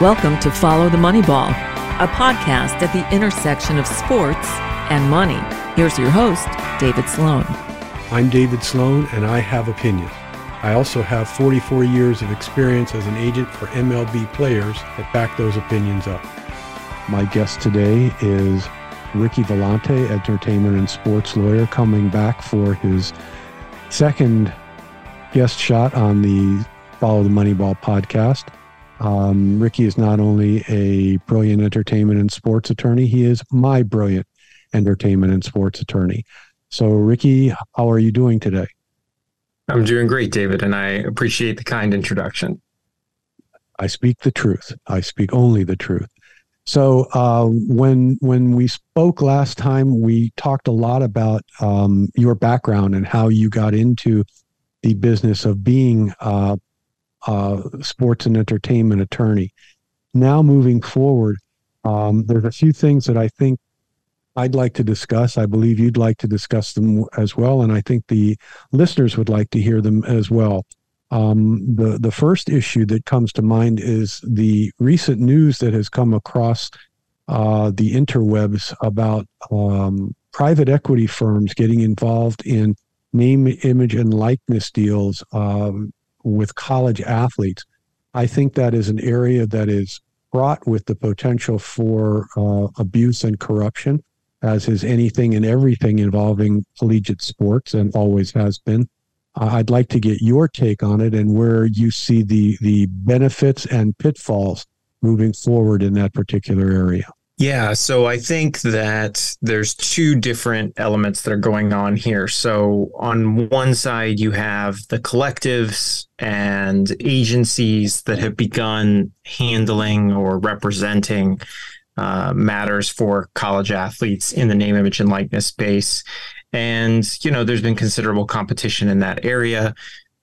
Welcome to Follow the Money Ball, a podcast at the intersection of sports and money. Here's your host, David Sloan. I'm David Sloan, and I have opinions. I also have 44 years of experience as an agent for MLB players that back those opinions up. My guest today is Ricky Volante, entertainment and sports lawyer, coming back for his second guest shot on the Follow the Moneyball podcast. Um, Ricky is not only a brilliant entertainment and sports attorney, he is my brilliant entertainment and sports attorney. So, Ricky, how are you doing today? I'm doing great, David, and I appreciate the kind introduction. I speak the truth. I speak only the truth. So uh, when when we spoke last time, we talked a lot about um, your background and how you got into the business of being uh, uh, sports and entertainment attorney. Now, moving forward, um, there's a few things that I think I'd like to discuss. I believe you'd like to discuss them as well, and I think the listeners would like to hear them as well. Um, the the first issue that comes to mind is the recent news that has come across uh, the interwebs about um, private equity firms getting involved in name, image, and likeness deals um, with college athletes. I think that is an area that is fraught with the potential for uh, abuse and corruption, as is anything and everything involving collegiate sports and always has been. I'd like to get your take on it and where you see the the benefits and pitfalls moving forward in that particular area. Yeah, so I think that there's two different elements that are going on here. So on one side, you have the collectives and agencies that have begun handling or representing uh, matters for college athletes in the name, image, and likeness space. And, you know, there's been considerable competition in that area.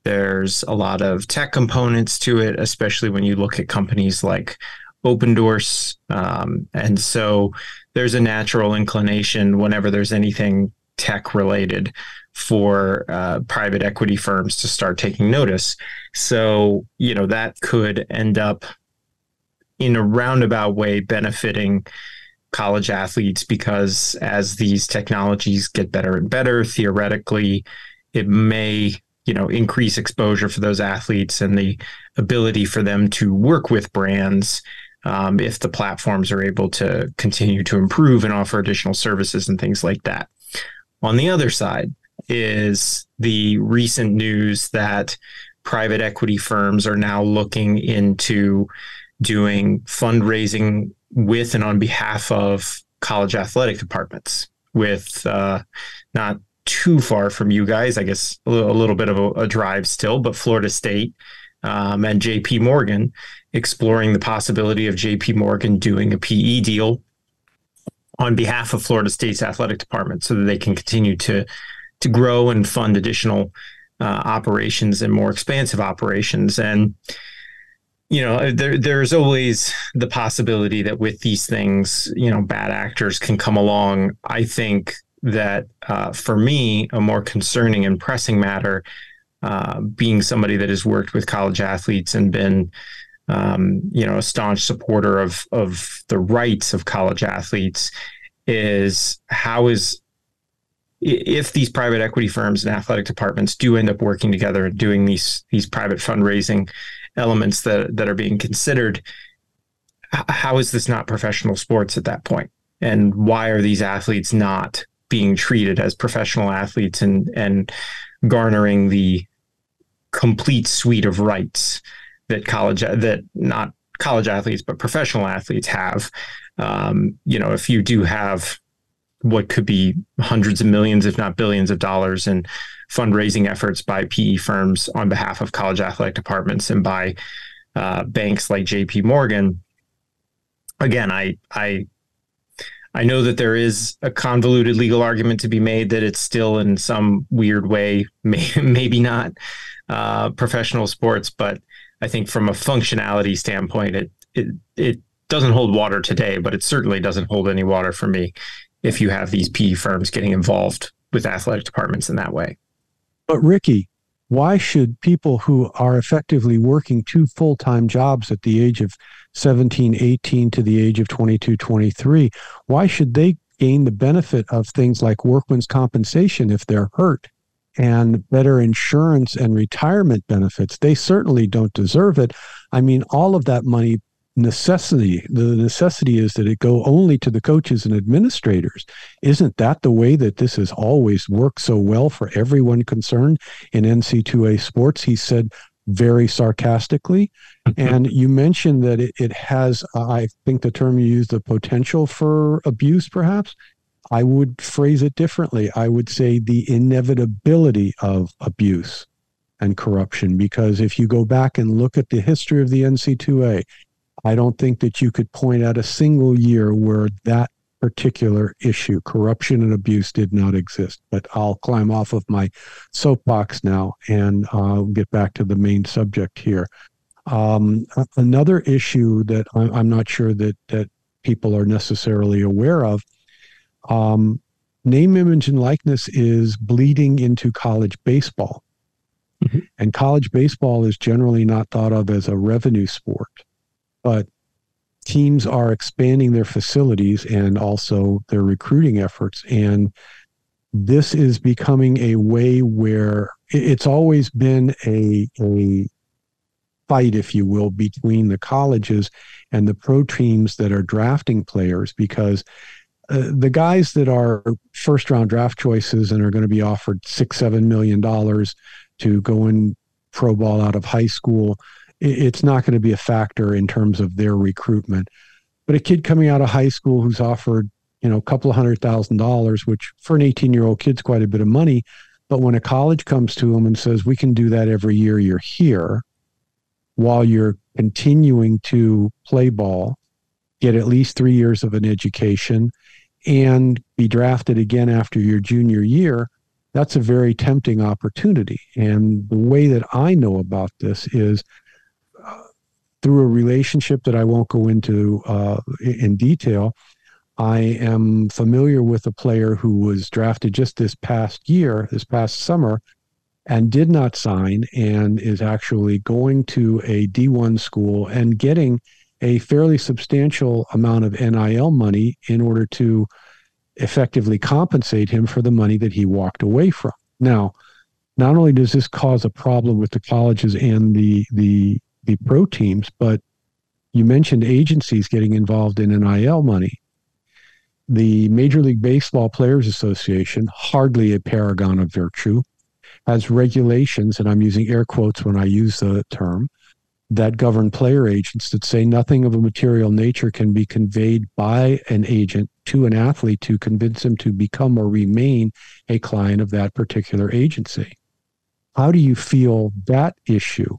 There's a lot of tech components to it, especially when you look at companies like Opendorse. Um, and so there's a natural inclination whenever there's anything tech related for uh, private equity firms to start taking notice. So, you know, that could end up in a roundabout way benefiting college athletes because as these technologies get better and better, theoretically, it may you know increase exposure for those athletes and the ability for them to work with brands um, if the platforms are able to continue to improve and offer additional services and things like that. On the other side is the recent news that private equity firms are now looking into doing fundraising with and on behalf of college athletic departments with uh, not too far from you guys, I guess a little, bit of a, a, drive still, but Florida State um, and JP Morgan exploring the possibility of JP Morgan doing a PE deal on behalf of Florida State's athletic department so that they can continue to to grow and fund additional uh, operations and more expansive operations. And you know there there's always the possibility that with these things you know bad actors can come along. I think that uh, for me a more concerning and pressing matter uh, being somebody that has worked with college athletes and been um, you know, a staunch supporter of of the rights of college athletes is how is if these private equity firms and athletic departments do end up working together and doing these these private fundraising elements that that are being considered how is this not professional sports at that point? And why are these athletes not being treated as professional athletes and and garnering the complete suite of rights that college that not college athletes but professional athletes have. Um, you know, if you do have what could be hundreds of millions, if not billions of dollars in fundraising efforts by PE firms on behalf of college athletic departments and by uh, banks like JP Morgan. Again, I, I, I know that there is a convoluted legal argument to be made that it's still in some weird way, may, maybe not uh, professional sports, but I think from a functionality standpoint, it it it doesn't hold water today, but it certainly doesn't hold any water for me if you have these PE firms getting involved with athletic departments in that way. But Ricky, why should people who are effectively working two full-time jobs at the age of 17 18 to the age of 22 23 why should they gain the benefit of things like workman's compensation if they're hurt and better insurance and retirement benefits? They certainly don't deserve it. I mean all of that money necessity the necessity is that it go only to the coaches and administrators. Isn't that the way that this has always worked so well for everyone concerned in NCAA sports? He said very sarcastically. And you mentioned that it, it has i think the term you used the potential for abuse perhaps. I would phrase it differently. I would say the inevitability of abuse and corruption because if you go back and look at the history of the NCAA I don't think that you could point out a single year where that particular issue, corruption and abuse, did not exist. But I'll climb off of my soapbox now and uh, get back to the main subject here. Um, another issue that I'm not sure that that people are necessarily aware of. Um, name, image, and likeness is bleeding into college baseball. Mm-hmm. And college baseball is generally not thought of as a revenue sport but teams are expanding their facilities and also their recruiting efforts. And this is becoming a way where it's always been a, a fight if you will between the colleges and the pro teams that are drafting players because uh, the guys that are first round draft choices and are going to be offered six seven million dollars to go in pro ball out of high school it's not going to be a factor in terms of their recruitment. But a kid coming out of high school who's offered, you know, a couple of hundred thousand dollars, which for an 18 year old kid's quite a bit of money. But when a college comes to them and says, we can do that every year you're here, while you're continuing to play ball, get at least three years of an education, and be drafted again after your junior year, that's a very tempting opportunity. And the way that I know about this is through a relationship that I won't go into uh, in detail, I am familiar with a player who was drafted just this past year, this past summer, and did not sign and is actually going to a D1 school and getting a fairly substantial amount of NIL money in order to effectively compensate him for the money that he walked away from. Now, not only does this cause a problem with the colleges and the the the pro teams, but you mentioned agencies getting involved in NIL money. The Major League Baseball Players Association, hardly a paragon of virtue, has regulations, and I'm using air quotes when I use the term, that govern player agents that say nothing of a material nature can be conveyed by an agent to an athlete to convince him to become or remain a client of that particular agency. How do you feel that issue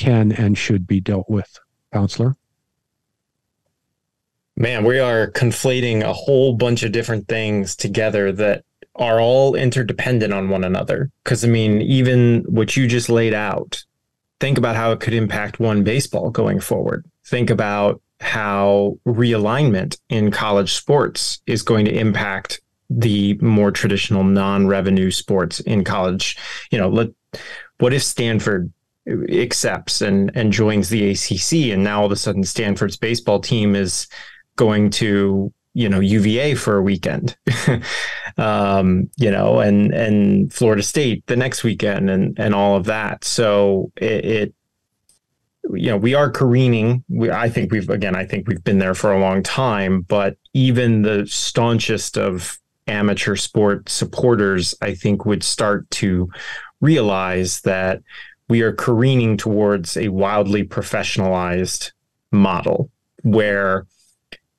can and should be dealt with, counselor? Man, we are conflating a whole bunch of different things together that are all interdependent on one another. Because, I mean, even what you just laid out, think about how it could impact one baseball going forward. Think about how realignment in college sports is going to impact the more traditional non-revenue sports in college. You know, let what if Stanford accepts and and joins the ACC, and now all of a sudden Stanford's baseball team is going to you know UVA for a weekend, um, you know, and and Florida State the next weekend, and and all of that. So it, it you know we are careening. We I think we've again I think we've been there for a long time, but even the staunchest of amateur sport supporters, I think, would start to realize that we are careening towards a wildly professionalized model where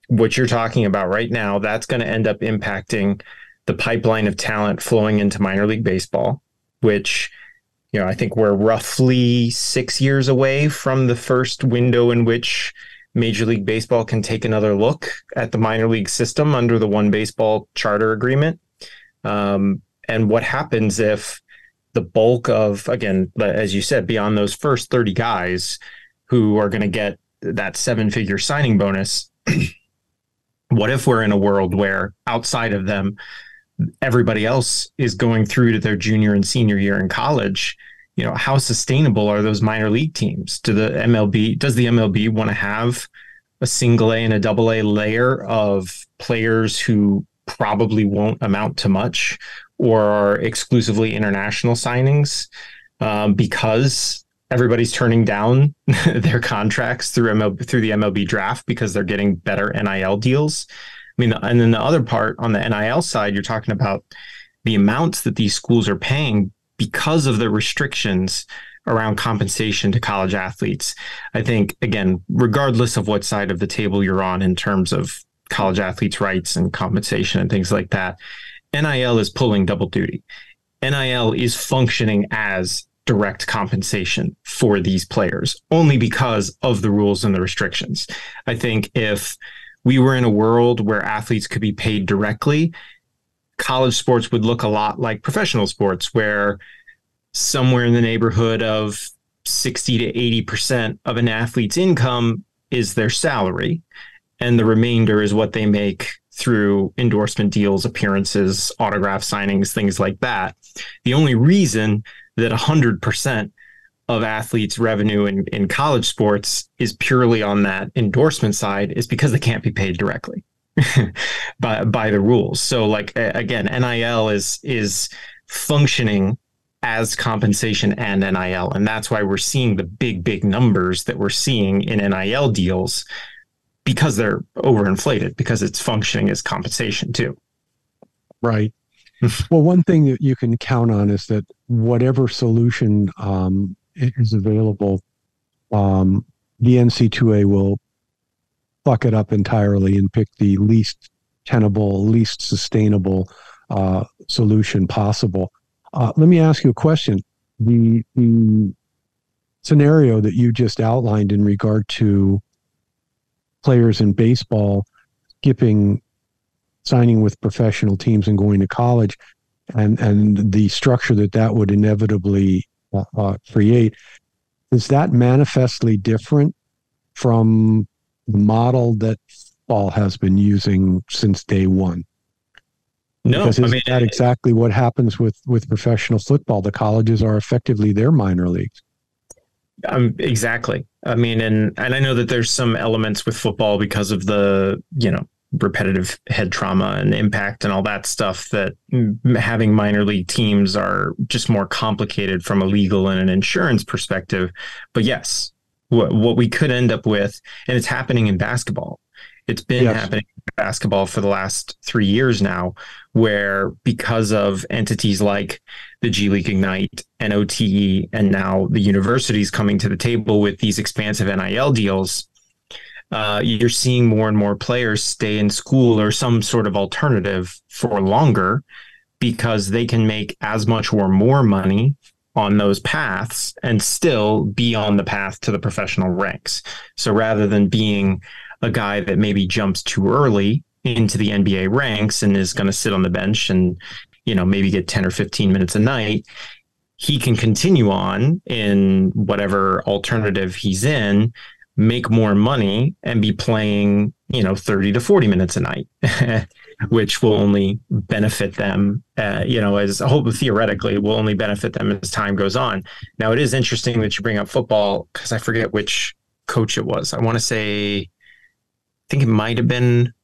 what you're talking about right now, that's going to end up impacting the pipeline of talent flowing into minor league baseball, which, you know, I think we're roughly six years away from the first window in which Major League Baseball can take another look at the minor league system under the one baseball charter agreement. Um, and what happens if the bulk of again as you said beyond those first 30 guys who are going to get that seven figure signing bonus what if we're in a world where outside of them everybody else is going through to their junior and senior year in college you know, how sustainable are those minor league teams? Do the MLB does the MLB want to have a single A and a double A layer of players who probably won't amount to much or are exclusively international signings um, because everybody's turning down their contracts through through the MLB draft because they're getting better NIL deals. I mean, and then the other part on the NIL side, you're talking about the amounts that these schools are paying because of the restrictions around compensation to college athletes. I think, again, regardless of what side of the table you're on in terms of college athletes' rights and compensation and things like that, NIL is pulling double duty. NIL is functioning as direct compensation for these players only because of the rules and the restrictions. I think if we were in a world where athletes could be paid directly, college sports would look a lot like professional sports, where somewhere in the neighborhood of 60 to 80% of an athlete's income is their salary, and the remainder is what they make through endorsement deals, appearances, autograph signings, things like that. The only reason that 100% of athletes' revenue in, in college sports is purely on that endorsement side is because they can't be paid directly by by the rules. So like again, NIL is is functioning as compensation and NIL. And that's why we're seeing the big, big numbers that we're seeing in NIL deals because they're overinflated, because it's functioning as compensation too. Right. well, one thing that you can count on is that whatever solution um, is available, um, the NCAA will fuck it up entirely and pick the least tenable, least sustainable uh, solution possible. Uh, let me ask you a question. The, the scenario that you just outlined in regard to players in baseball skipping signing with professional teams and going to college and and the structure that that would inevitably uh, uh, create is that manifestly different from the model that ball has been using since day one no, because isn't I mean, that exactly what happens with with professional football? The colleges are effectively their minor leagues. Um, exactly. I mean, and and I know that there's some elements with football because of the you know repetitive head trauma and impact and all that stuff that having minor league teams are just more complicated from a legal and an insurance perspective. But yes, what what we could end up with, and it's happening in basketball. It's been yes. happening in basketball for the last three years now, where because of entities like the G League Ignite, NOTE, and now the universities coming to the table with these expansive NIL deals, uh, you're seeing more and more players stay in school or some sort of alternative for longer because they can make as much or more money on those paths and still be on the path to the professional ranks. So rather than being a guy that maybe jumps too early into the NBA ranks and is going to sit on the bench and you know maybe get 10 or 15 minutes a night he can continue on in whatever alternative he's in make more money and be playing you know 30 to 40 minutes a night which will only benefit them uh, you know as hope theoretically will only benefit them as time goes on. Now it is interesting that you bring up football because i forget which coach it was. I want to say think it might have been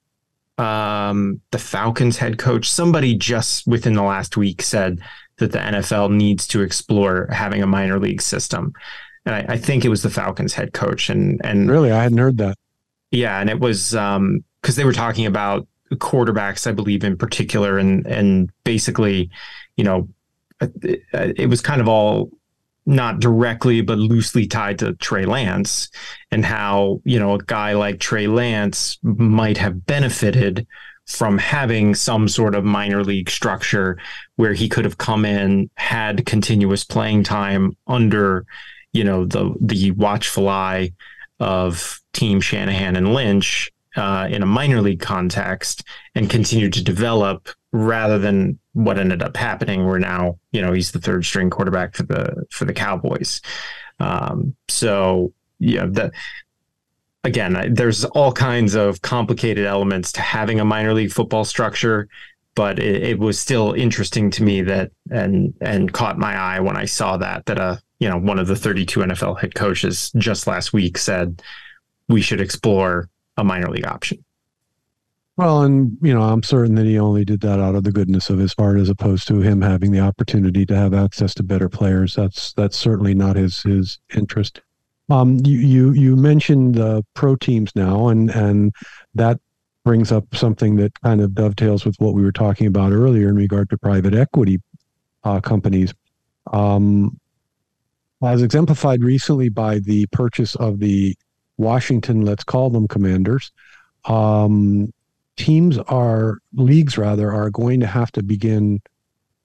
um, the Falcons head coach. Somebody just within the last week said that the NFL needs to explore having a minor league system. And I, I think it was the Falcons head coach. And and really, I hadn't heard that. Yeah, and it was because um, they were talking about quarterbacks, I believe, in particular, and and basically, you know, it, it was kind of all not directly but loosely tied to Trey Lance and how, you know, a guy like Trey Lance might have benefited from having some sort of minor league structure where he could have come in, had continuous playing time under, you know, the the watchful eye of team Shanahan and Lynch uh, in a minor league context and continue to develop rather than what ended up happening where now you know he's the third string quarterback for the for the cowboys. Um, so yeah the again there's all kinds of complicated elements to having a minor league football structure but it, it, was still interesting to me that and and caught my eye when I saw that that a you know one of the 32 NFL head coaches just last week said we should explore a minor league option. Well, and you know, I'm certain that he only did that out of the goodness of his heart, as opposed to him having the opportunity to have access to better players. That's that's certainly not his his interest. Um, you you you mentioned the pro teams now, and and that brings up something that kind of dovetails with what we were talking about earlier in regard to private equity uh, companies. Um, as exemplified recently by the purchase of the Washington, let's call them Commanders, um, teams are leagues rather are going to have to begin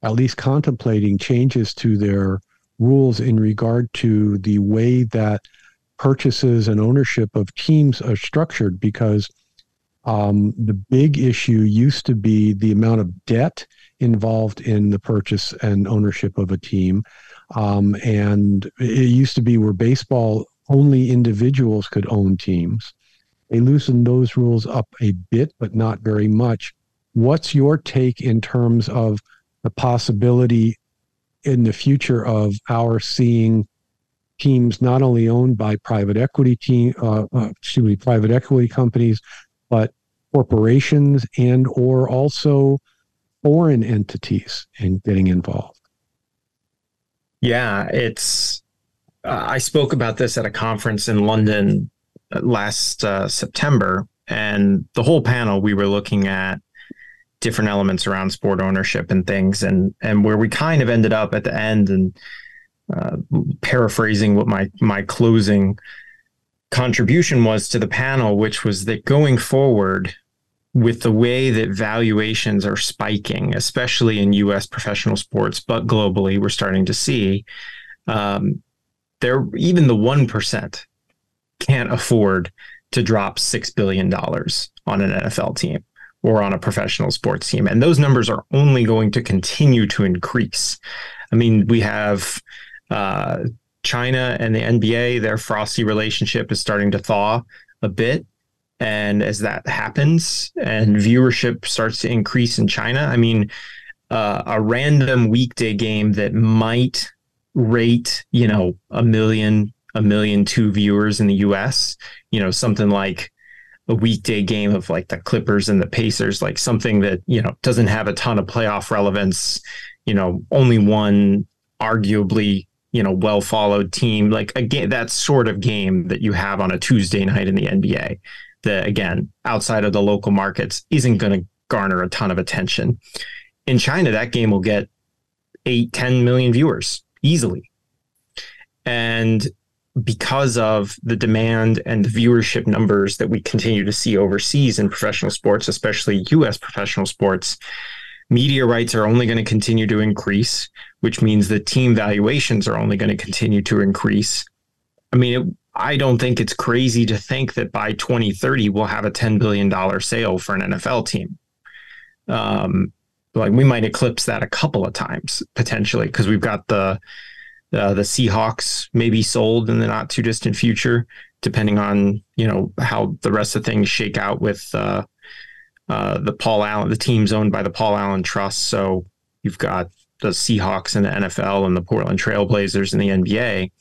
at least contemplating changes to their rules in regard to the way that purchases and ownership of teams are structured because um, the big issue used to be the amount of debt involved in the purchase and ownership of a team. Um, and it used to be where baseball only individuals could own teams. They loosened those rules up a bit, but not very much. What's your take in terms of the possibility in the future of our seeing teams not only owned by private equity team, uh, uh, excuse me, private equity companies, but corporations and or also foreign entities in getting involved. Yeah, it's. Uh, I spoke about this at a conference in London uh, last uh, September, and the whole panel we were looking at different elements around sport ownership and things, and and where we kind of ended up at the end and uh, paraphrasing what my my closing contribution was to the panel, which was that going forward, with the way that valuations are spiking, especially in U.S. professional sports, but globally, we're starting to see um, there even the one percent can't afford to drop six billion dollars on an NFL team or on a professional sports team, and those numbers are only going to continue to increase. I mean, we have uh, China and the NBA, their frosty relationship is starting to thaw a bit. And as that happens and viewership starts to increase in China, I mean, uh, a random weekday game that might rate, you know, a million, a million two viewers in the US, you know, something like a weekday game of like the Clippers and the Pacers, like something that, you know, doesn't have a ton of playoff relevance, you know, only one arguably you know well followed team. Like again that sort of game that you have on a Tuesday night in the NBA that again outside of the local markets isn't going to garner a ton of attention. In China that game will get 8 10 million viewers easily and because of the demand and the viewership numbers that we continue to see overseas in professional sports especially US professional sports media rights are only going to continue to increase, which means the team valuations are only going to continue to increase. I mean, it, I don't think it's crazy to think that by 2030 we'll have a $10 billion sale for an NFL team. Um, like we might eclipse that a couple of times potentially because we've got the uh, the Seahawks maybe sold in the not too distant future, depending on you know how the rest of things shake out with uh, uh, the Paul Allen, the team's owned by the Paul Allen Trust. So you've got the Seahawks in the NFL and the Portland Trailblazers in the NBA.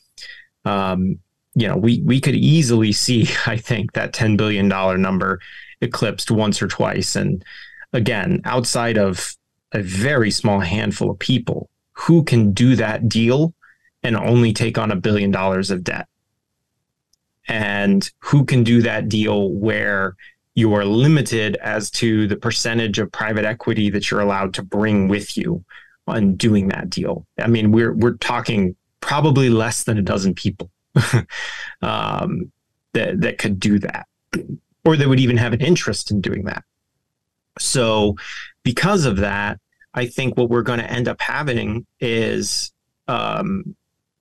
Um, you know, we we could easily see, I think, that ten billion dollar number eclipsed once or twice. And again, outside of a very small handful of people who can do that deal and only take on a billion dollars of debt. And who can do that deal where you are limited as to the percentage of private equity that you're allowed to bring with you on doing that deal. I mean, we're we're talking probably less than a dozen people um, that that could do that, or that would even have an interest in doing that. So, because of that, I think what we're going to end up having is um,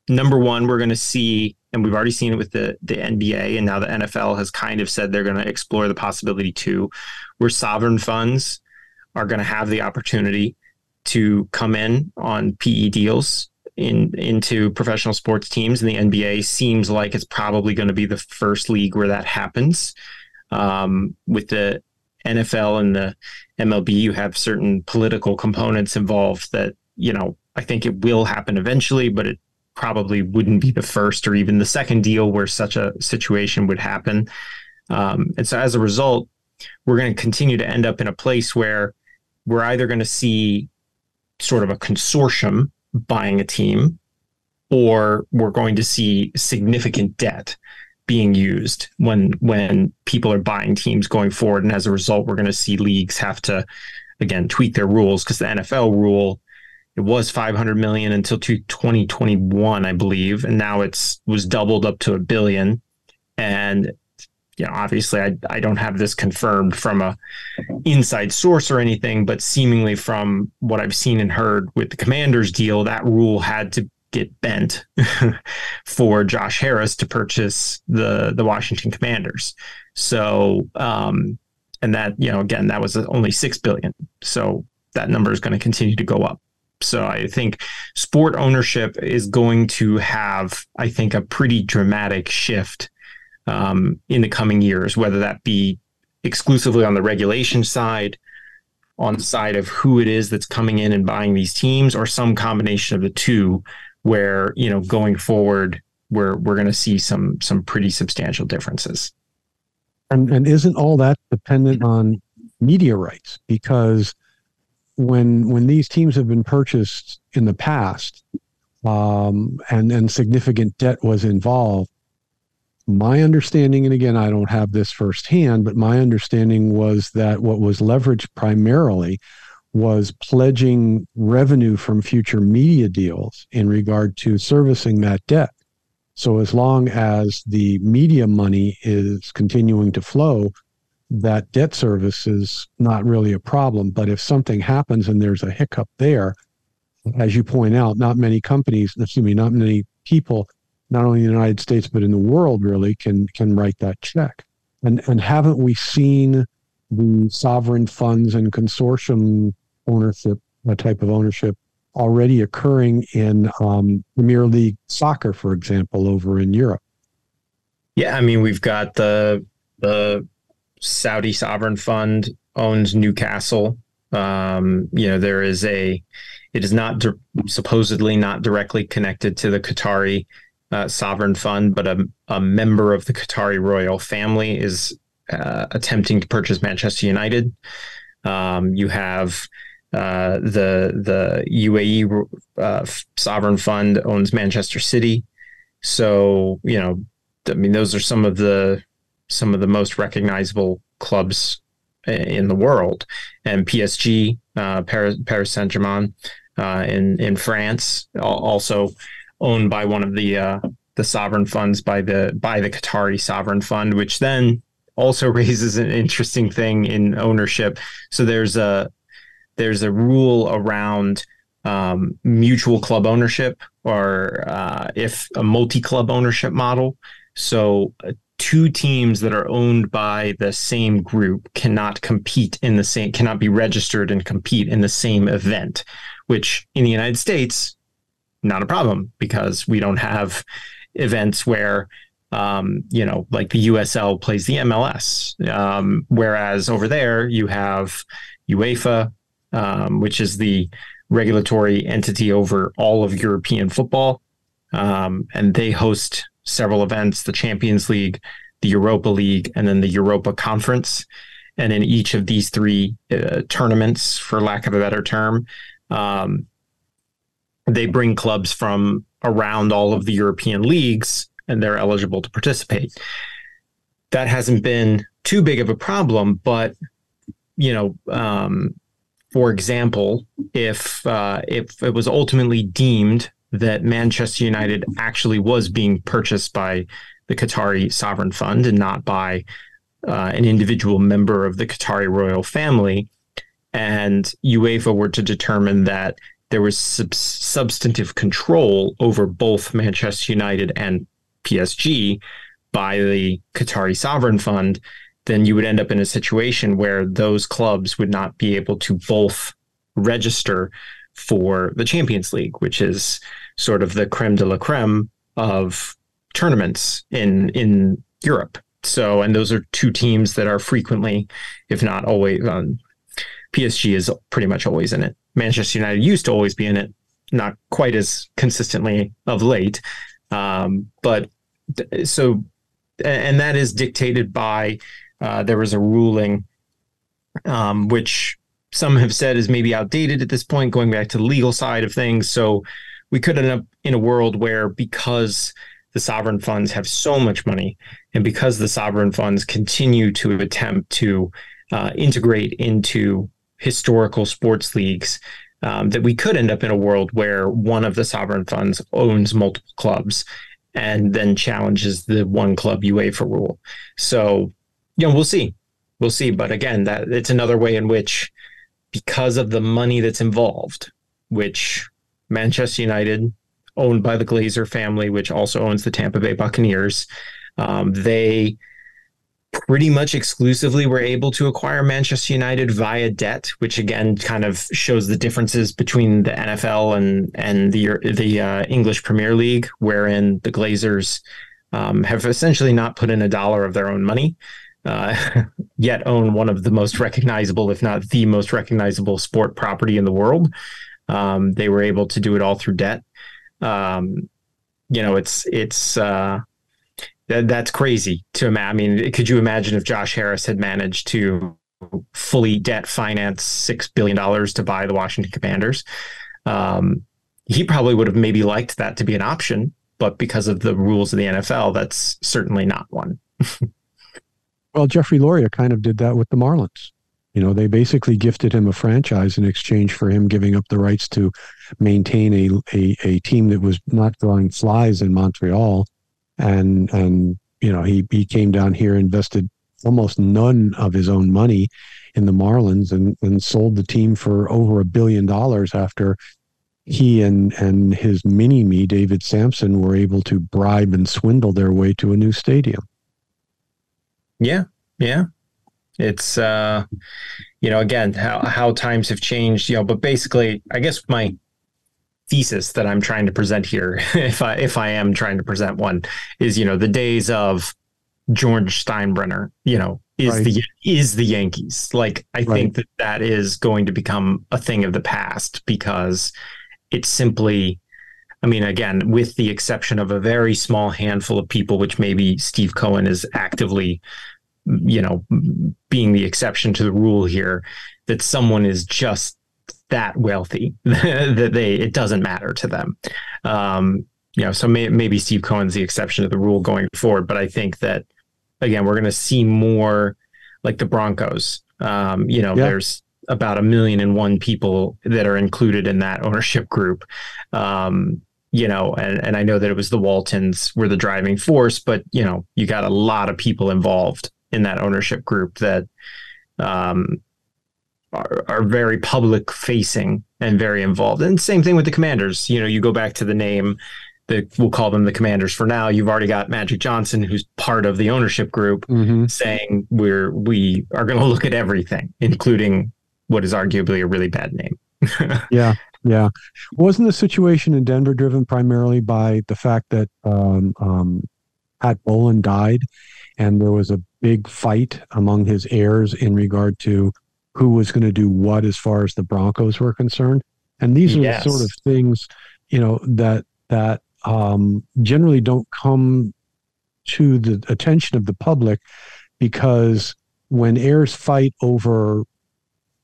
number one, we're going to see and we've already seen it with the the NBA, and now the NFL has kind of said they're going to explore the possibility too, where sovereign funds are going to have the opportunity to come in on PE deals in into professional sports teams, and the NBA seems like it's probably going to be the first league where that happens. Um, with the NFL and the MLB, you have certain political components involved that, you know, I think it will happen eventually, but it probably wouldn't be the first or even the second deal where such a situation would happen. Um, and so as a result, we're going to continue to end up in a place where we're either going to see sort of a consortium buying a team or we're going to see significant debt being used when when people are buying teams going forward. And as a result we're going to see leagues have to again tweak their rules because the NFL rule it was 500 million until 2021 I believe. And now it's was doubled up to a billion. And you know obviously I I don't have this confirmed from a inside source or anything but seemingly from what I've seen and heard with the Commanders deal that rule had to get bent for Josh Harris to purchase the the Washington Commanders. So, um, and that you know, again, that was only six billion. So that number is going to continue to go up. So I think sport ownership is going to have, I think, a pretty dramatic shift um, in the coming years, whether that be exclusively on the regulation side, on the side of who it is that's coming in and buying these teams, or some combination of the two where you know going forward we're we're going to see some some pretty substantial differences. And and isn't all that dependent on media rights? Because when when these teams have been purchased in the past, um, and and significant debt was involved, my understanding, and again, I don't have this firsthand, but my understanding was that what was leveraged primarily was pledging revenue from future media deals in regard to servicing that debt. So as long as the media money is continuing to flow, that debt service is not really a problem. But if something happens and there's a hiccup there, as you point out, not many companies, excuse me, not many people, not only in the United States but in the world, really can can write that check. And and haven't we seen the sovereign funds and consortium ownership, a type of ownership already occurring in um, Premier League soccer, for example, over in Europe. Yeah, I mean, we've got the the Saudi sovereign fund owns Newcastle. Um, you know, there is a it is not di- supposedly not directly connected to the Qatari uh, sovereign fund, but a, a member of the Qatari royal family is uh, attempting to purchase Manchester United. Um, you have uh, the the UAE uh, sovereign fund owns Manchester City, so you know, I mean, those are some of the some of the most recognizable clubs in the world, and PSG, uh, Paris, Paris Saint Germain, uh, in in France, also owned by one of the uh, the sovereign funds by the by the Qatari sovereign fund, which then also raises an interesting thing in ownership. So there's a there's a rule around um, mutual club ownership or uh, if a multi-club ownership model. So uh, two teams that are owned by the same group cannot compete in the same cannot be registered and compete in the same event, which in the United States not a problem because we don't have events where um, you know, like the USL plays the MLS. Um, whereas over there, you have UEFA, um, which is the regulatory entity over all of European football. Um, and they host several events the Champions League, the Europa League, and then the Europa Conference. And in each of these three uh, tournaments, for lack of a better term, um, they bring clubs from around all of the European leagues and they're eligible to participate. That hasn't been too big of a problem, but you know, um, for example, if uh, if it was ultimately deemed that Manchester United actually was being purchased by the Qatari sovereign fund and not by uh, an individual member of the Qatari royal family, and UEFA were to determine that there was sub- substantive control over both Manchester United and PSG by the Qatari sovereign fund, then you would end up in a situation where those clubs would not be able to both register for the Champions League, which is sort of the creme de la creme of tournaments in in Europe. so, and those are two teams that are frequently, if not always, um, PSG is pretty much always in it. Manchester United used to always be in it, not quite as consistently of late. Um, but so, and that is dictated by uh, there was a ruling um, which some have said is maybe outdated at this point, going back to the legal side of things. So we could end up in a world where because the sovereign funds have so much money, and because the sovereign funds continue to attempt to uh, integrate into historical sports leagues, um, that we could end up in a world where one of the sovereign funds owns multiple clubs and then challenges the one club UEFA rule. So, you know, we'll see. We'll see. But again, that it's another way in which, because of the money that's involved, which Manchester United, owned by the Glazer family, which also owns the Tampa Bay Buccaneers. Um, they pretty much exclusively were able to acquire Manchester United via debt, which again kind of shows the differences between the NFL and and the the uh, English Premier League, wherein the Glazers um, have essentially not put in a dollar of their own money. Uh, yet own one of the most recognizable, if not the most recognizable sport property in the world. Um, they were able to do it all through debt. Um, you know, it's it's uh, that, that's crazy to imagine. I mean, could you imagine if Josh Harris had managed to fully debt finance six billion dollars to buy the Washington Commanders? Um, he probably would have maybe liked that to be an option, but because of the rules of the NFL, that's certainly not one. well, Jeffrey Loria kind of did that with the Marlins. You know, they basically gifted him a franchise in exchange for him giving up the rights to maintain a, a, a team that was not drawing flies in Montreal. And, and, you know, he, he came down here, invested almost none of his own money in the Marlins and, and sold the team for over a billion dollars after he and, and his mini me, David Samson, were able to bribe and swindle their way to a new stadium. Yeah. Yeah. It's uh, you know, again, how how times have changed, you know, but basically, I guess my thesis that I'm trying to present here, if I if I am trying to present one, is you know the days of George Steinbrenner, you know, is right. the is the Yankees. Like I right. think that that is going to become a thing of the past because it's simply I mean, again, with the exception of a very small handful of people, which maybe Steve Cohen is actively you know, being the exception to the rule here, that someone is just that wealthy that they it doesn't matter to them. Um, you know, so may, maybe Steve Cohen's the exception to the rule going forward, but I think that again we're going to see more like the Broncos. Um, you know, yeah. there's about a million and one people that are included in that ownership group. Um, you know, and, and I know that it was the Waltons were the driving force, but you know, you got a lot of people involved in that ownership group that um, are, are very public facing and very involved. And same thing with the commanders. You know, you go back to the name that we'll call them the commanders for now. You've already got Magic Johnson, who's part of the ownership group, mm-hmm. saying we're we are going to look at everything, including what is arguably a really bad name. yeah, yeah. Wasn't the situation in Denver driven primarily by the fact that um, um, Pat Bowlen died, and there was a big fight among his heirs in regard to who was going to do what as far as the Broncos were concerned. And these are yes. the sort of things, you know, that that um, generally don't come to the attention of the public because when heirs fight over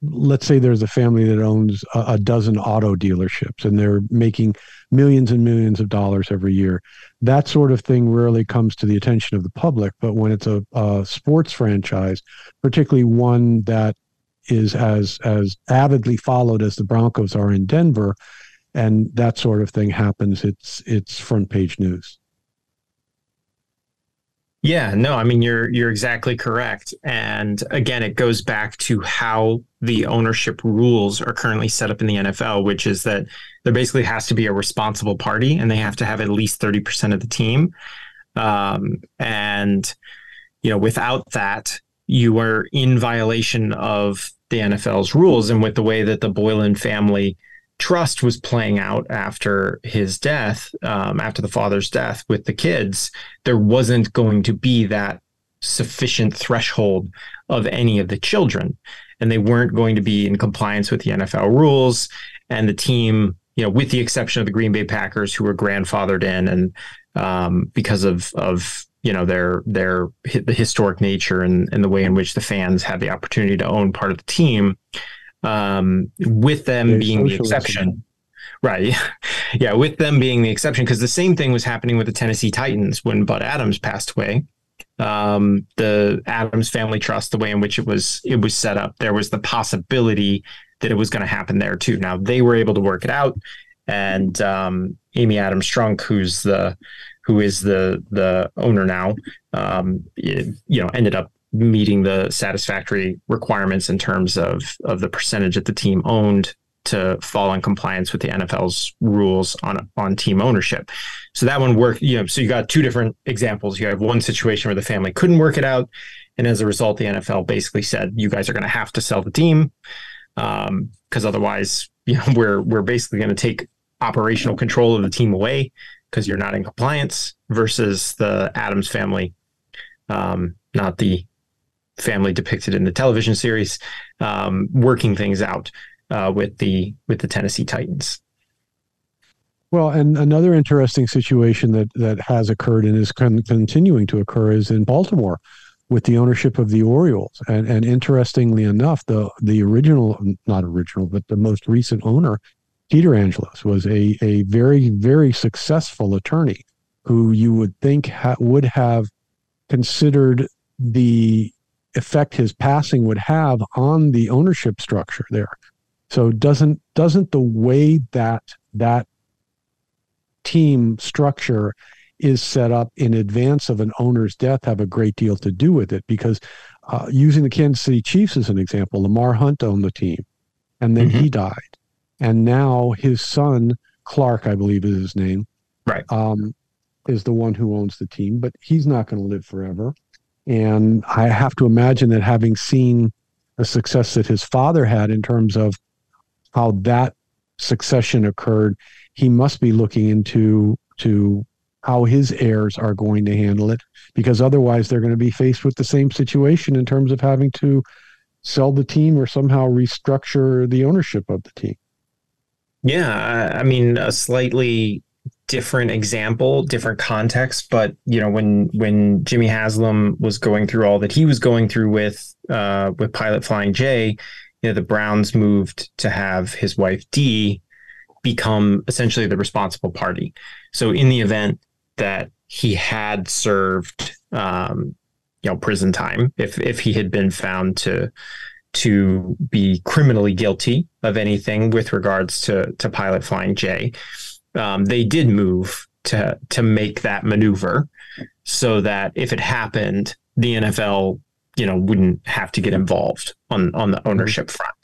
let's say there's a family that owns a, a, dozen auto dealerships and they're making millions and millions of dollars every year. That sort of thing rarely comes to the attention of the public. But when it's a, a sports franchise, particularly one that is as as avidly followed as the Broncos are in Denver, and that sort of thing happens, it's it's front page news. Yeah, no, I mean you're you're exactly correct. And again, it goes back to how the ownership rules are currently set up in the NFL, which is that there basically has to be a responsible party and they have to have at least 30% of the team. Um, and you know, without that, you are in violation of the NFL's rules. And with the way that the Bowlen family trust was playing out after his death, um, after the father's death with the kids, there wasn't going to be that sufficient threshold of any of the children. And they weren't going to be in compliance with the NFL rules. And the team you know with the exception of the Green Bay Packers who were grandfathered in and um, because of of you know their their the historic nature and, and the way in which the fans had the opportunity to own part of the team um, with them Very being the exception. Right. Yeah with them being the exception because the same thing was happening with the tennessee titans when bud adams passed away. Um, the adams family trust the way in which it was it was set up there was the possibility that it was going to happen there too. Now they were able to work it out and um, amy adams strunk who's the who is the the owner now, um, it, you know, ended up meeting the satisfactory requirements in terms of of the percentage that the team owned to fall in compliance with the NFL's rules on on team ownership. So that one worked. You know, so you got two different examples. You have one situation where the family couldn't work it out, and as a result, the NFL basically said, "You guys are going to have to sell the team, because um, otherwise, you know, we're we're basically going to take operational control of the team away." because you're not in compliance versus the Adams family, um, not the family depicted in the television series, um, working things out uh, with the with the Tennessee Titans. Well, and another interesting situation that that has occurred and is con- continuing to occur is in Baltimore with the ownership of the Orioles. And and interestingly enough, the the original not original, but the most recent owner Peter Angelos was a, a very, very successful attorney who you would think ha- would have considered the effect his passing would have on the ownership structure there. So doesn't doesn't the way that that team structure is set up in advance of an owner's death have a great deal to do with it because uh, using the Kansas City Chiefs as an example, Lamar Hunt owned the team and then mm-hmm. he died and now his son Clark, I believe is his name, right, um, is the one who owns the team. But he's not going to live forever, and I have to imagine that having seen the success that his father had in terms of how that succession occurred, he must be looking into to how his heirs are going to handle it because otherwise they're going to be faced with the same situation in terms of having to sell the team or somehow restructure the ownership of the team. Yeah, I mean a slightly different example, different context, but you know when when Jimmy Haslam was going through all that he was going through with uh, with Pilot Flying J, you know the Browns moved to have his wife Dee become essentially the responsible party. So in the event that he had served um, you know prison time, if if he had been found to to be criminally guilty of anything with regards to to Pilot Flying J. Um, they did move to to make that maneuver so that if it happened, the NFL you know wouldn't have to get involved on on the ownership front.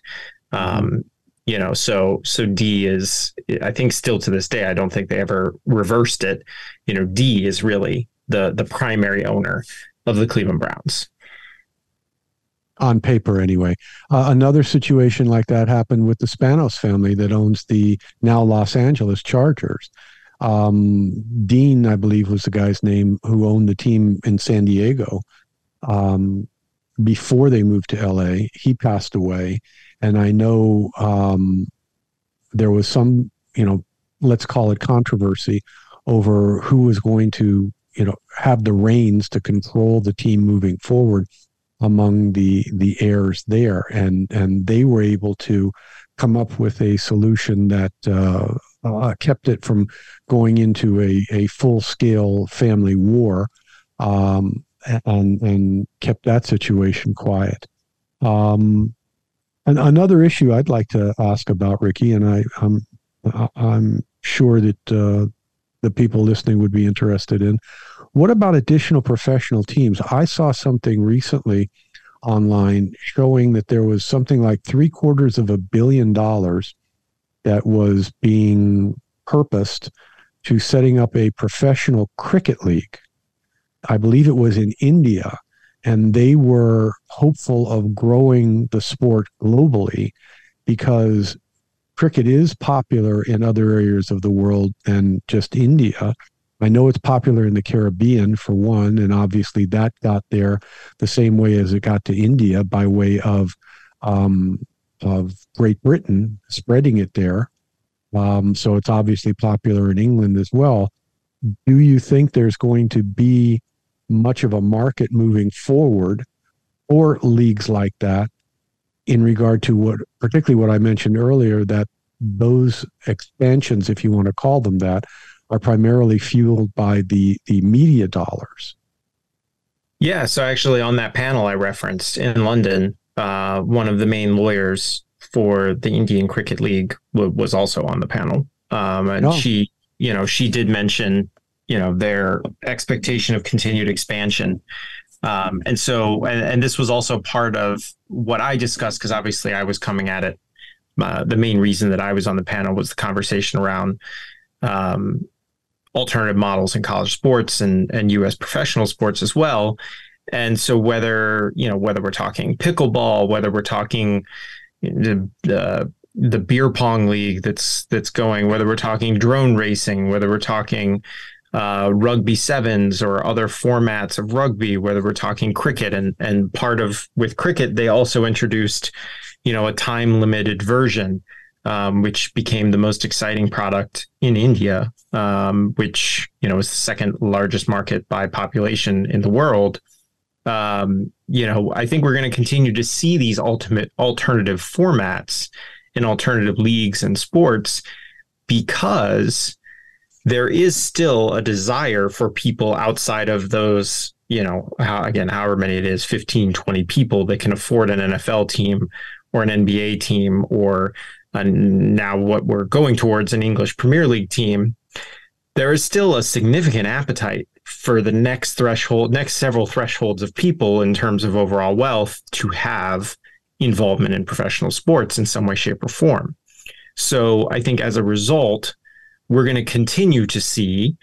Um, you know, so so Dee is I think still to this day I don't think they ever reversed it. You know, Dee is really the the primary owner of the Cleveland Browns on paper anyway. Uh, another situation like that happened with the Spanos family that owns the now Los Angeles Chargers. Um, Dean, I believe, was the guy's name who owned the team in San Diego um, before they moved to LA. He passed away, and I know um, there was some, you know, let's call it controversy over who was going to, you know, have the reins to control the team moving forward among the the heirs there, and and they were able to come up with a solution that uh, uh, kept it from going into a a full scale family war, um, and and kept that situation quiet. Um, and another issue I'd like to ask about Ricky, and I, I'm I'm sure that uh, the people listening would be interested in. What about additional professional teams? I saw something recently online showing that there was something like three quarters of a billion dollars that was being purposed to setting up a professional cricket league. I believe it was in India, and they were hopeful of growing the sport globally because cricket is popular in other areas of the world than just India. I know it's popular in the Caribbean for one, and obviously that got there the same way as it got to India by way of um, of Great Britain spreading it there. Um, so it's obviously popular in England as well. Do you think there's going to be much of a market moving forward for leagues like that in regard to what, particularly what I mentioned earlier, that those expansions, if you want to call them that, are primarily fueled by the the media dollars. Yeah, so actually on that panel I referenced in London, uh, one of the main lawyers for the Indian Cricket League w- was also on the panel, um, and oh. she, you know, she did mention, you know, their expectation of continued expansion. Um, and so, and, and, this was also part of what I discussed because obviously I was coming at it. Uh, the main reason that I was on the panel was the conversation around um, alternative models in college sports and and U.S. professional sports as well. And so, whether you know whether we're talking pickleball, whether we're talking the the the beer pong league that's that's going, whether we're talking drone racing, whether we're talking uh, rugby sevens or other formats of rugby, whether we're talking cricket and and part of with cricket they also introduced, you know, a time limited version, um, which became the most exciting product in India, um, which you know is the second largest market by population in the world. Um, you know, I think we're going to continue to see these ultimate alternative formats in alternative leagues and sports because there is still a desire for people outside of those, you know, how, again, however many it is 15, 20 people that can afford an NFL team or an NBA team or uh, now what we're going towards an English Premier League team. There is still a significant appetite for the next threshold, next several thresholds of people in terms of overall wealth to have involvement in professional sports in some way, shape, or form. So I think as a result, we're going to continue to see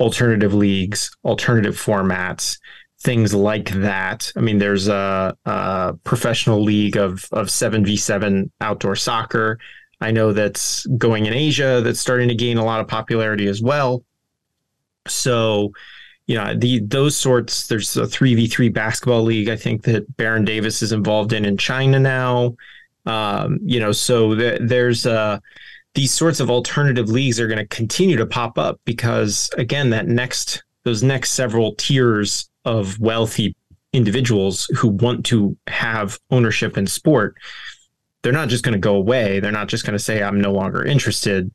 alternative leagues, alternative formats, things like that. I mean, there's a, a professional league of of seven v seven outdoor soccer. I know that's going in Asia. That's starting to gain a lot of popularity as well. So, you know, the those sorts. There's a three v three basketball league. I think that Baron Davis is involved in in China now. Um, you know, so th- there's these sorts of alternative leagues are going to continue to pop up because again, that next those next several tiers of wealthy individuals who want to have ownership in sport they're not just going to go away they're not just going to say i'm no longer interested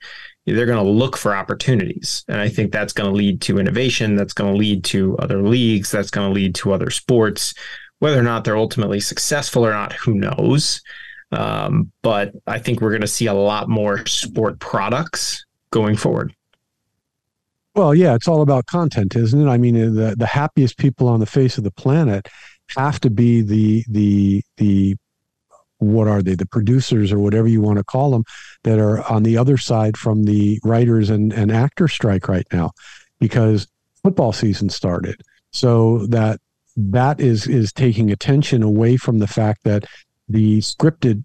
they're going to look for opportunities. And I think that's going to lead to innovation. That's going to lead to other leagues. That's going to lead to other sports. Whether or not they're ultimately successful or not, who knows? Um, but I think we're going to see a lot more sport products going forward. Well, yeah, it's all about content, isn't it? I mean, the the happiest people on the face of the planet have to be the the the what are they? The producers or whatever you want to call them that are on the other side from the writers and, and actor strike right now because football season started. So that that is is taking attention away from the fact that the scripted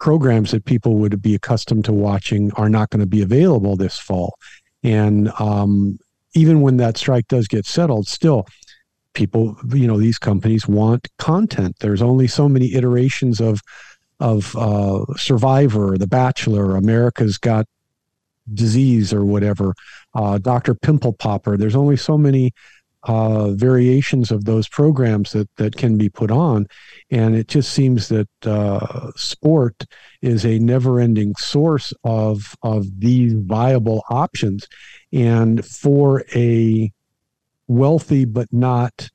programs that people would be accustomed to watching are not going to be available this fall and um, even when that strike does get settled still people you know these companies want content there's only so many iterations of of uh, Survivor, The Bachelor, America's Got Disease or whatever, uh, Dr. Pimple Popper. There's only so many uh, variations of those programs that that can be put on, and it just seems that uh, sport is a never-ending source of of these viable options, and for a wealthy but not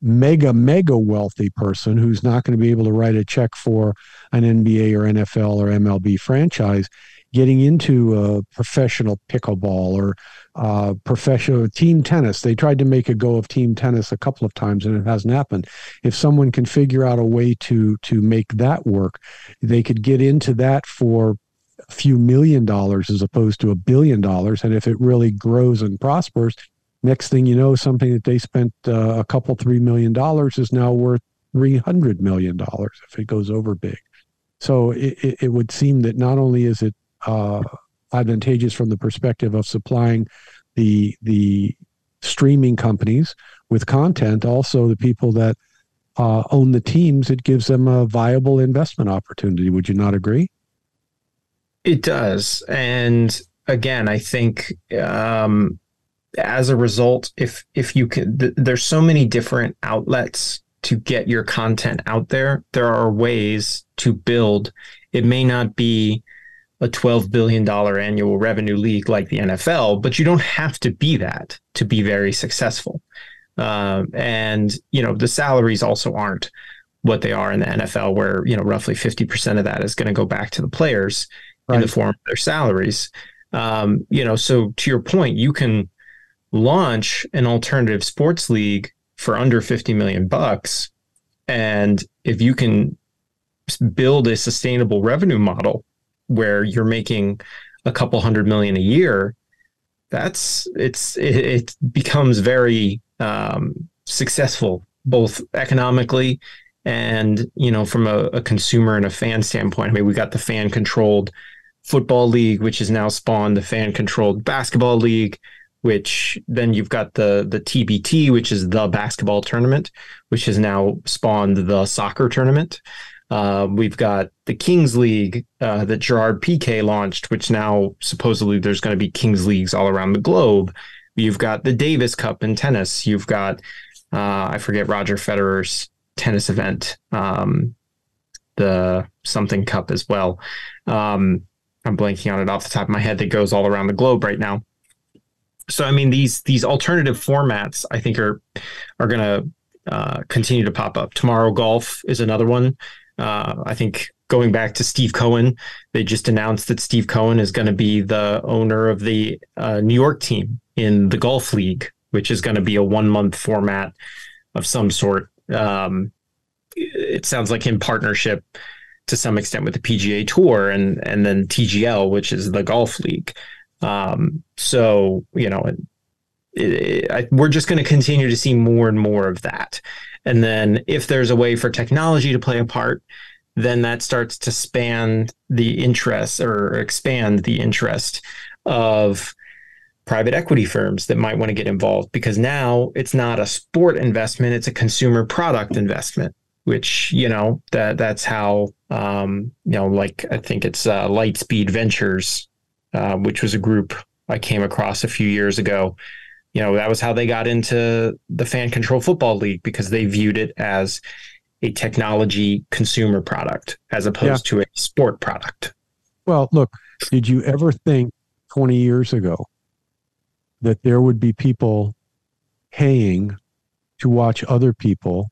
mega mega wealthy person who's not going to be able to write a check for an NBA or NFL or MLB franchise getting into uh, professional pickleball or uh, professional team tennis. They tried to make a go of team tennis a couple of times and it hasn't happened. If someone can figure out a way to to make that work, they could get into that for a few million dollars as opposed to a billion dollars. And if it really grows and prospers, Next thing you know, something that they spent uh, a couple, three million dollars is now worth $300 million if it goes over big. So it, it would seem that not only is it uh, advantageous from the perspective of supplying the the streaming companies with content, also the people that uh, own the teams, it gives them a viable investment opportunity. Would you not agree? It does, and again, I think um, as a result, if if you can, th- there's so many different outlets to get your content out there. There are ways to build. It may not be a $12 billion annual revenue league like the NFL, but you don't have to be that to be very successful. Uh, and, you know, the salaries also aren't what they are in the NFL, where, you know, roughly 50% of that is going to go back to the players right. in the form of their salaries. Um, you know, so to your point, you can launch an alternative sports league for under 50 million bucks. And if you can build a sustainable revenue model where you're making a couple hundred million a year, that's it's it, it becomes very um, successful both economically and you know from a, a, consumer and a fan standpoint. I mean, we got the fan controlled football league, which is now spawned the fan controlled basketball league which then you've got the the TBT, which is the basketball tournament, which has now spawned the soccer tournament. Uh, we've got the Kings League uh, that Gerard Piqué launched, which now supposedly there's going to be Kings Leagues all around the globe. You've got the Davis Cup in tennis. You've got uh, I forget Roger Federer's tennis event, um, the something Cup as well. Um, I'm blanking on it off the top of my head. That goes all around the globe right now so I mean these these alternative formats I think are are going to uh, continue to pop up. Tomorrow Golf is another one. Uh, I think going back to Steve Cohen, they just announced that Steve Cohen is going to be the owner of the uh, New York team in the Golf League, which is going to be a one month format of some sort. Um, it sounds like in partnership to some extent with the PGA Tour and and then TGL, which is the Golf League. Um, so, you know, it, it, I, we're just going to continue to see more and more of that. And then if there's a way for technology to play a part, then that starts to span the interest or expand the interest of private equity firms that might want to get involved because now it's not a sport investment it's a consumer product investment which you know that that's how um, you know like i think it's uh, lightspeed ventures uh, which was a group I came across a few years ago. You know, that was how they got into the Fan Control Football League because they viewed it as a technology consumer product as opposed yeah. to a sport product. Well, look, did you ever think 20 years ago that there would be people paying to watch other people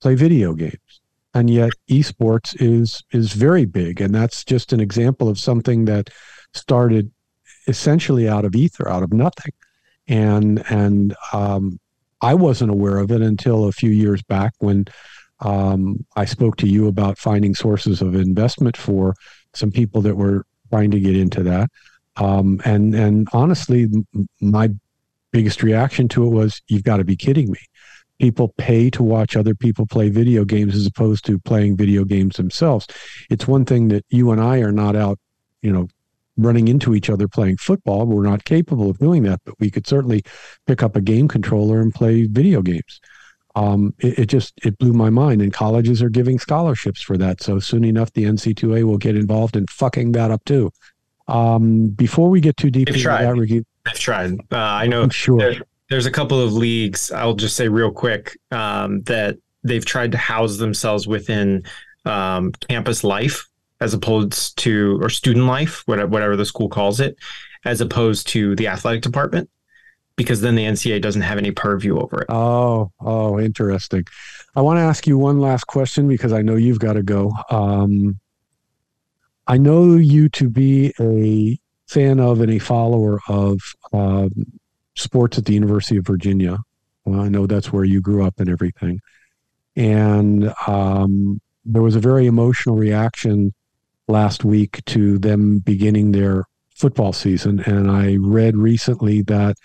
play video games? And yet esports is is very big and that's just an example of something that started essentially out of ether, out of nothing, and and um, I wasn't aware of it until a few years back when um, I spoke to you about finding sources of investment for some people that were trying to get into that. Um, and and honestly, my biggest reaction to it was, "You've got to be kidding me." People pay to watch other people play video games as opposed to playing video games themselves. It's one thing that you and I are not out, you know, running into each other playing football. We're not capable of doing that, but we could certainly pick up a game controller and play video games. Um, it, it, just it blew my mind, and colleges are giving scholarships for that. So soon enough, the NC2A will get involved in fucking that up too. Um, before we get too deep into that, Ricky, I've tried. Uh, I know. I'm sure. There, there's a couple of leagues. I'll just say real quick um, that they've tried to house themselves within um, campus life as opposed to or student life, whatever the school calls it, as opposed to the athletic department, because then the NCAA doesn't have any purview over it. Oh, oh, interesting. I want to ask you one last question because I know you've got to go. Um, I know you to be a fan of and a follower of um, sports at the University of Virginia. Well, I know that's where you grew up and everything. And um, there was a very emotional reaction last week to them beginning their football season. And I read recently that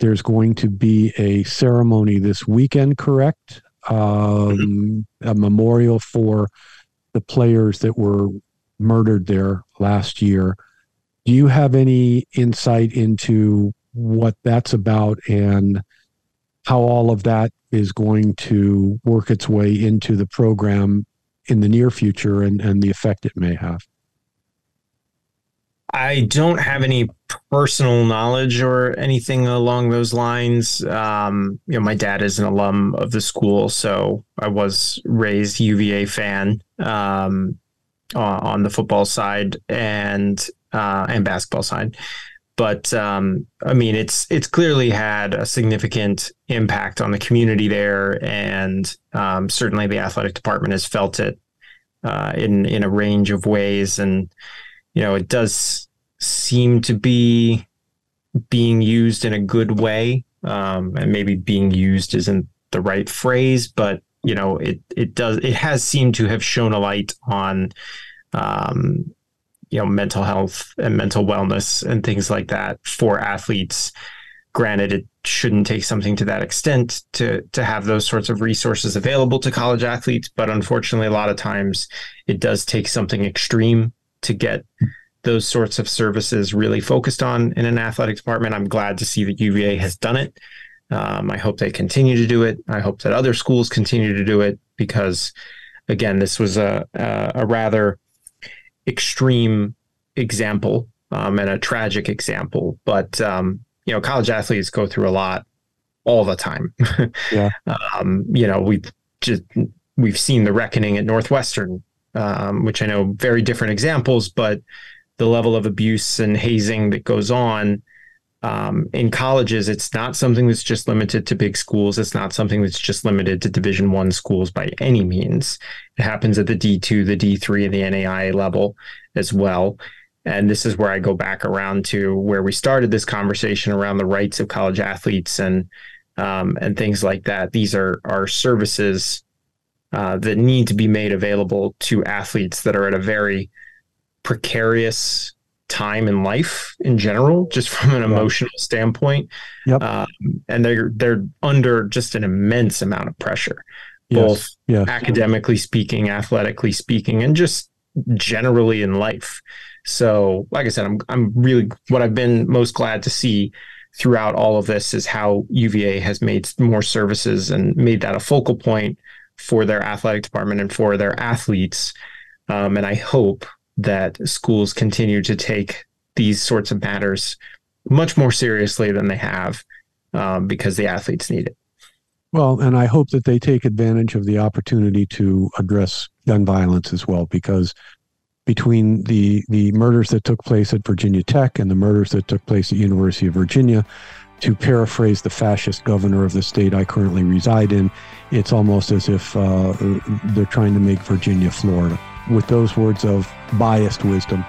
there's going to be a ceremony this weekend, correct? Um, a memorial for the players that were murdered there last year. Do you have any insight into what that's about and how all of that is going to work its way into the program in the near future and, and the effect it may have? I don't have any personal knowledge or anything along those lines. Um, you know, my dad is an alum of the school, so I was raised UVA fan um, on the football side and uh, and basketball side. But um, I mean, it's it's clearly had a significant impact on the community there, and um, certainly the athletic department has felt it uh, in in a range of ways. And you know, it does seem to be being used in a good way. Um, and maybe being used isn't the right phrase, but you know, it it does it has seemed to have shown a light on um, you know, mental health and mental wellness and things like that for athletes. Granted, it shouldn't take something to that extent to to have those sorts of resources available to college athletes, but unfortunately, a lot of times it does take something extreme to get those sorts of services really focused on in an athletic department. I'm glad to see that UVA has done it. Um, I hope they continue to do it. I hope that other schools continue to do it because, again, this was a a, a rather extreme example um, and a tragic example. But um, you know, college athletes go through a lot all the time. yeah. Um, you know, we've just we've seen the reckoning at Northwestern, um, which I know very different examples, but the level of abuse and hazing that goes on um, in colleges it's not something that's just limited to big schools. It's not something that's just limited to division one schools by any means. It happens at the d2 the d3 and the NAIA level as well. And this is where i go back around to where we started this conversation around the rights of college athletes and um, and things like that. These are are services uh, that need to be made available to athletes that are at a very precarious time in life in general, just from an emotional standpoint. Yep. Um, and they're they're under just an immense amount of pressure, yes. both yes. academically speaking, athletically speaking, and just generally in life. So, like I said, I'm I'm really what I've been most glad to see throughout all of this is how UVA has made more services and made that a focal point for their athletic department and for their athletes. Um, and I hope that schools continue to take these sorts of matters much more seriously than they have um, because the athletes need it. Well, and I hope that they take advantage of the opportunity to address gun violence as well, because between the the murders that took place at Virginia Tech and the murders that took place at University of Virginia, to paraphrase the fascist governor of the state I currently reside in, it's almost as if uh, they're trying to make Virginia Florida with those words of biased wisdom,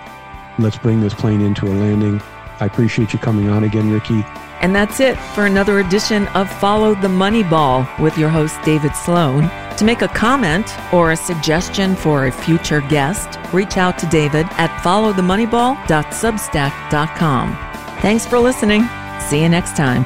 let's bring this plane into a landing. I appreciate you coming on again, Ricky. And that's it for another edition of Follow the Money Ball with your host, David Sloan. To make a comment or a suggestion for a future guest, reach out to David at followthemoneyball.substack.com. Thanks for listening. See you next time.